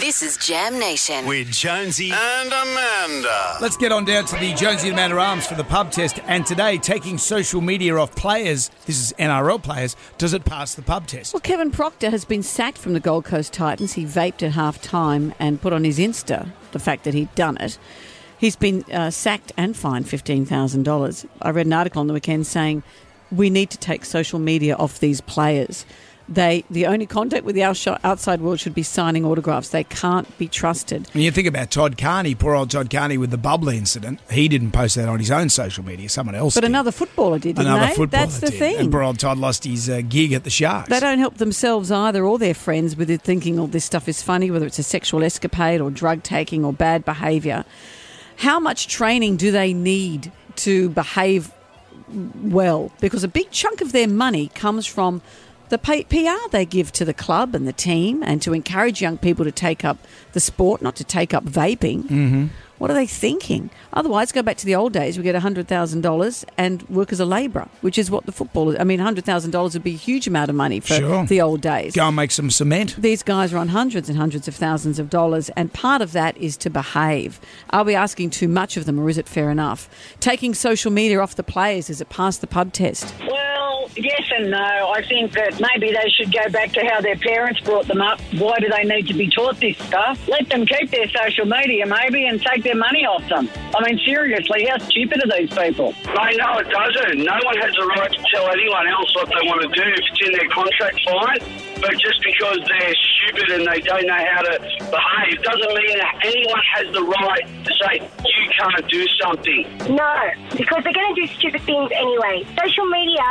This is Jam Nation. with Jonesy and Amanda. Let's get on down to the Jonesy and Amanda Arms for the pub test. And today, taking social media off players, this is NRL players, does it pass the pub test? Well, Kevin Proctor has been sacked from the Gold Coast Titans. He vaped at half time and put on his Insta the fact that he'd done it. He's been uh, sacked and fined $15,000. I read an article on the weekend saying we need to take social media off these players. They, the only contact with the outside world should be signing autographs. They can't be trusted. When you think about Todd Carney, poor old Todd Carney with the bubbly incident, he didn't post that on his own social media. Someone else But did. another footballer did, Another they? footballer That's the did. thing. And poor old Todd lost his uh, gig at the Sharks. They don't help themselves either or their friends with it thinking all this stuff is funny, whether it's a sexual escapade or drug taking or bad behaviour. How much training do they need to behave well? Because a big chunk of their money comes from the PR they give to the club and the team and to encourage young people to take up the sport, not to take up vaping. Mm-hmm. What are they thinking? Otherwise, go back to the old days. We get $100,000 and work as a labourer, which is what the football I mean, $100,000 would be a huge amount of money for Sure. the old days. Go and make some cement. These guys are on hundreds and hundreds of thousands of dollars, and part of that is to behave. Are we asking too much of them, or is it fair enough? Taking social media off the players, is it past the pub test? Yes and no. I think that maybe they should go back to how their parents brought them up. Why do they need to be taught this stuff? Let them keep their social media, maybe, and take their money off them. I mean, seriously, how stupid are these people? Mate, no, it doesn't. No one has the right to tell anyone else what they want to do. If it's in their contract, fine. But just because they're stupid and they don't know how to behave doesn't mean that anyone has the right to say you can't do something. No, because they're going to do stupid things anyway. Social media,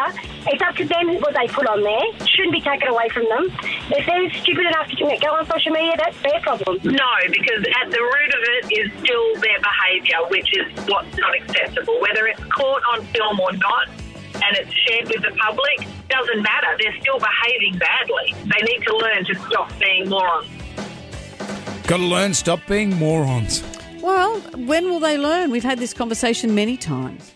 it's up to them what they put on there. Shouldn't be taken away from them. If they're stupid enough to go on social media, that's their problem. No, because at the root of it is still their behaviour, which is what's not acceptable. Whether it's caught on film or not, and it's shared with the public, doesn't matter. They're still behaving badly. They need to learn to stop being morons. Got to learn, stop being morons. Well, when will they learn? We've had this conversation many times.